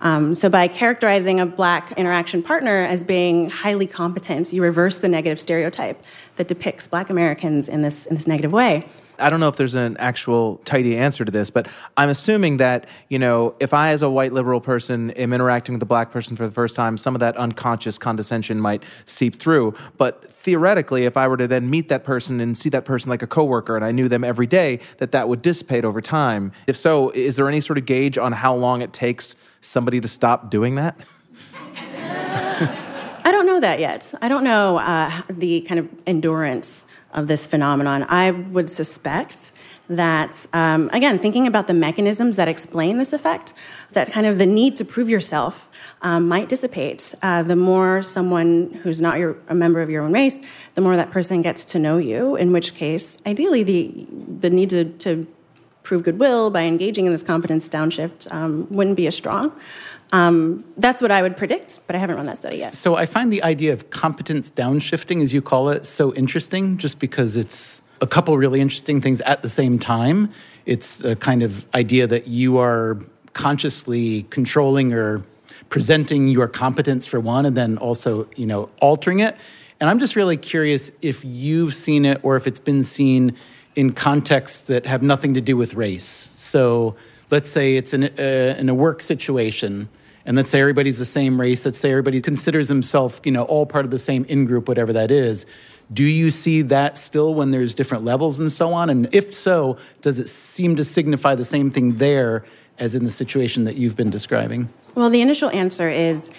Um, so, by characterizing a black interaction partner as being highly competent, you reverse the negative stereotype that depicts black Americans in this, in this negative way. I don't know if there's an actual tidy answer to this, but I'm assuming that, you know, if I, as a white liberal person, am interacting with a black person for the first time, some of that unconscious condescension might seep through. But theoretically, if I were to then meet that person and see that person like a coworker and I knew them every day, that that would dissipate over time. If so, is there any sort of gauge on how long it takes somebody to stop doing that? I don't know that yet. I don't know uh, the kind of endurance of this phenomenon. I would suspect that, um, again, thinking about the mechanisms that explain this effect, that kind of the need to prove yourself um, might dissipate. Uh, the more someone who's not your, a member of your own race, the more that person gets to know you, in which case, ideally, the, the need to, to prove goodwill by engaging in this competence downshift um, wouldn't be as strong. Um, that's what I would predict, but I haven't run that study yet. So I find the idea of competence downshifting, as you call it, so interesting just because it's a couple really interesting things at the same time. It's a kind of idea that you are consciously controlling or presenting your competence for one and then also, you know, altering it. And I'm just really curious if you've seen it or if it's been seen in contexts that have nothing to do with race. So let's say it's in a, in a work situation and let's say everybody's the same race. Let's say everybody considers himself you know all part of the same in group whatever that is. Do you see that still when there's different levels and so on? And if so does it seem to signify the same thing there as in the situation that you've been describing? Well the initial answer is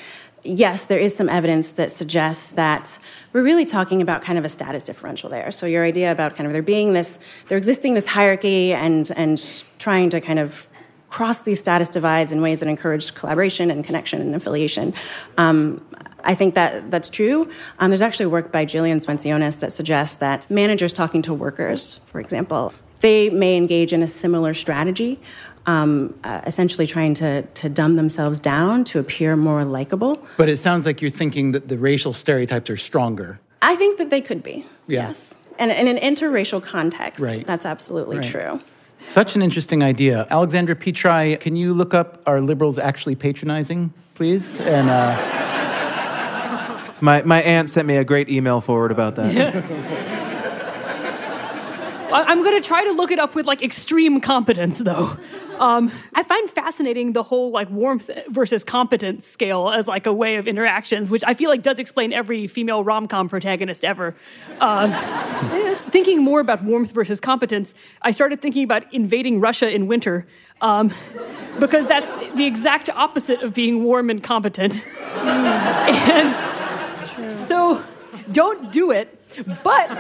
yes there is some evidence that suggests that we're really talking about kind of a status differential there. So your idea about kind of there being this there existing this hierarchy and and trying to kind of cross these status divides in ways that encourage collaboration and connection and affiliation. Um, I think that that's true. Um, there's actually work by Jillian Swencionis that suggests that managers talking to workers, for example, they may engage in a similar strategy, um, uh, essentially trying to, to dumb themselves down to appear more likable. But it sounds like you're thinking that the racial stereotypes are stronger. I think that they could be. Yeah. Yes. And in an interracial context, Right. that's absolutely Right. true. Such an interesting idea. Alexandra Petri, can you look up are liberals actually patronizing, please? And uh, My, my aunt sent me a great email forward about that. I- I'm going to try to look it up with like extreme competence, though. Um, I find fascinating the whole like warmth versus competence scale as like a way of interactions, which I feel like does explain every female rom com protagonist ever. Um, thinking more about warmth versus competence, I started thinking about invading Russia in winter. Um, because that's the exact opposite of being warm and competent. and so don't do it. But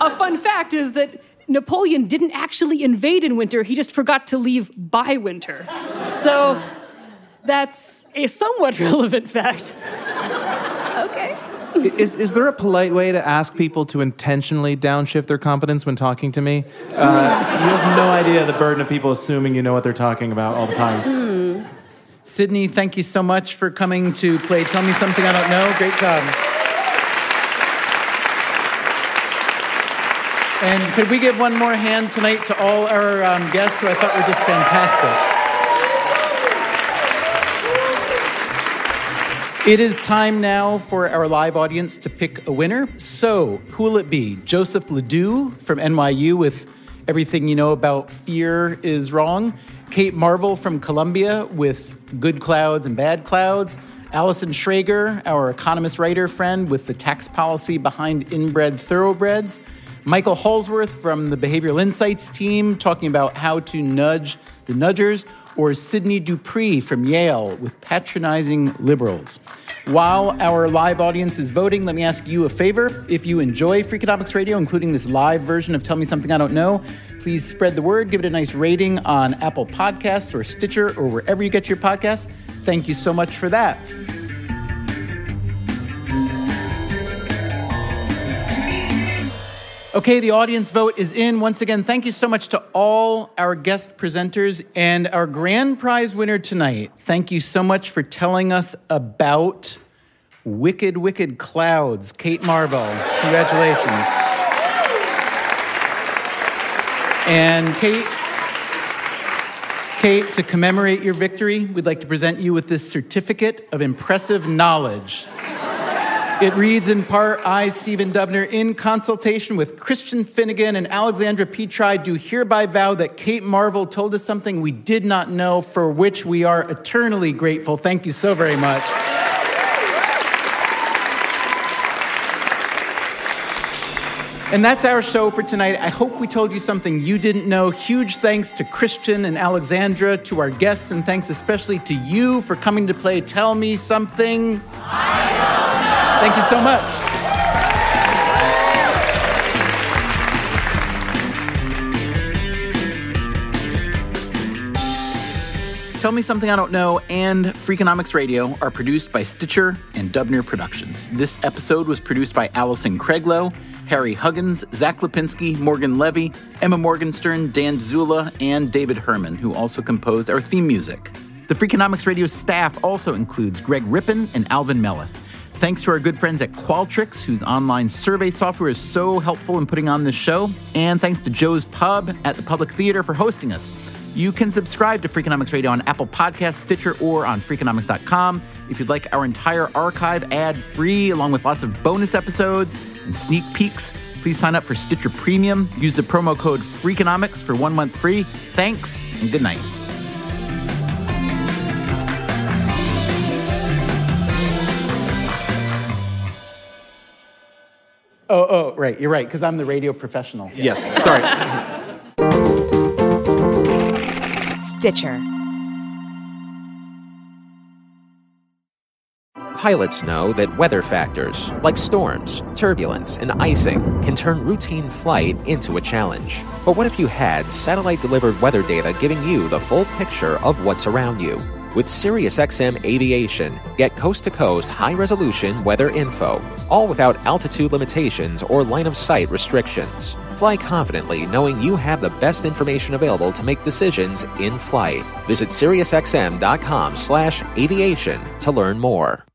a fun fact is that Napoleon didn't actually invade in winter, he just forgot to leave by winter. So that's a somewhat relevant fact. Okay. is, is there a polite way to ask people to intentionally downshift their competence when talking to me? Uh, you have no idea the burden of people assuming you know what they're talking about all the time. Cydney, thank you so much for coming to play Tell Me Something I Don't Know. Great job. And could we give one more hand tonight to all our um, guests who I thought were just fantastic? It is time now for our live audience to pick a winner. So, who will it be? Joseph Ledoux from NYU with Everything You Know About Fear is Wrong. Kate Marvel from Columbia with Good Clouds and Bad Clouds. Allison Schrager, our economist writer friend, with the tax policy behind inbred thoroughbreds. Michael Hallsworth from the Behavioral Insights team talking about how to nudge the nudgers or Cydney Dupree from Yale with patronizing liberals. While our live audience is voting, let me ask you a favor. If you enjoy Freakonomics Radio, including this live version of Tell Me Something I Don't Know, please spread the word. Give it a nice rating on Apple Podcasts or Stitcher or wherever you get your podcasts. Thank you so much for that. Okay, the audience vote is in. Once again, thank you so much to all our guest presenters and our grand prize winner tonight. Thank you so much for telling us about Wicked, Wicked Clouds, Kate Marvel. Congratulations. And Kate, Kate, to commemorate your victory, we'd like to present you with this certificate of impressive knowledge. It reads in part I, Stephen Dubner, in consultation with Christian Finnegan and Alexandra Petri, do hereby vow that Kate Marvel told us something we did not know, for which we are eternally grateful. Thank you so very much. And that's our show for tonight. I hope we told you something you didn't know. Huge thanks to Christian and Alexandra, to our guests, and thanks especially to you for coming to play Tell Me Something. Thank you so much. Tell Me Something I Don't Know and Freakonomics Radio are produced by Stitcher and Dubner Productions. This episode was produced by Alison Craiglow, Harry Huggins, Zack Lapinski, Morgan Levey, Emma Morgenstern, Dan Dzula, and David Herman, who also composed our theme music. The Freakonomics Radio staff also includes Greg Rippin and Alvin Melathe. Thanks to our good friends at Qualtrics, whose online survey software is so helpful in putting on this show. And thanks to Joe's Pub at the Public Theater for hosting us. You can subscribe to Freakonomics Radio on Apple Podcasts, Stitcher, or on Freakonomics.com. If you'd like our entire archive ad free, along with lots of bonus episodes and sneak peeks, please sign up for Stitcher Premium. Use the promo code Freakonomics for one month free. Thanks, and good night. Oh, oh, right. You're right, because I'm the radio professional. Yes, sorry. Stitcher. Pilots know that weather factors, like storms, turbulence, and icing, can turn routine flight into a challenge. But what if you had satellite delivered weather data giving you the full picture of what's around you? With SiriusXM Aviation, get coast to coast high resolution weather info, all without altitude limitations or line of sight restrictions. Fly confidently knowing you have the best information available to make decisions in flight. Visit SiriusXM.com slash aviation to learn more.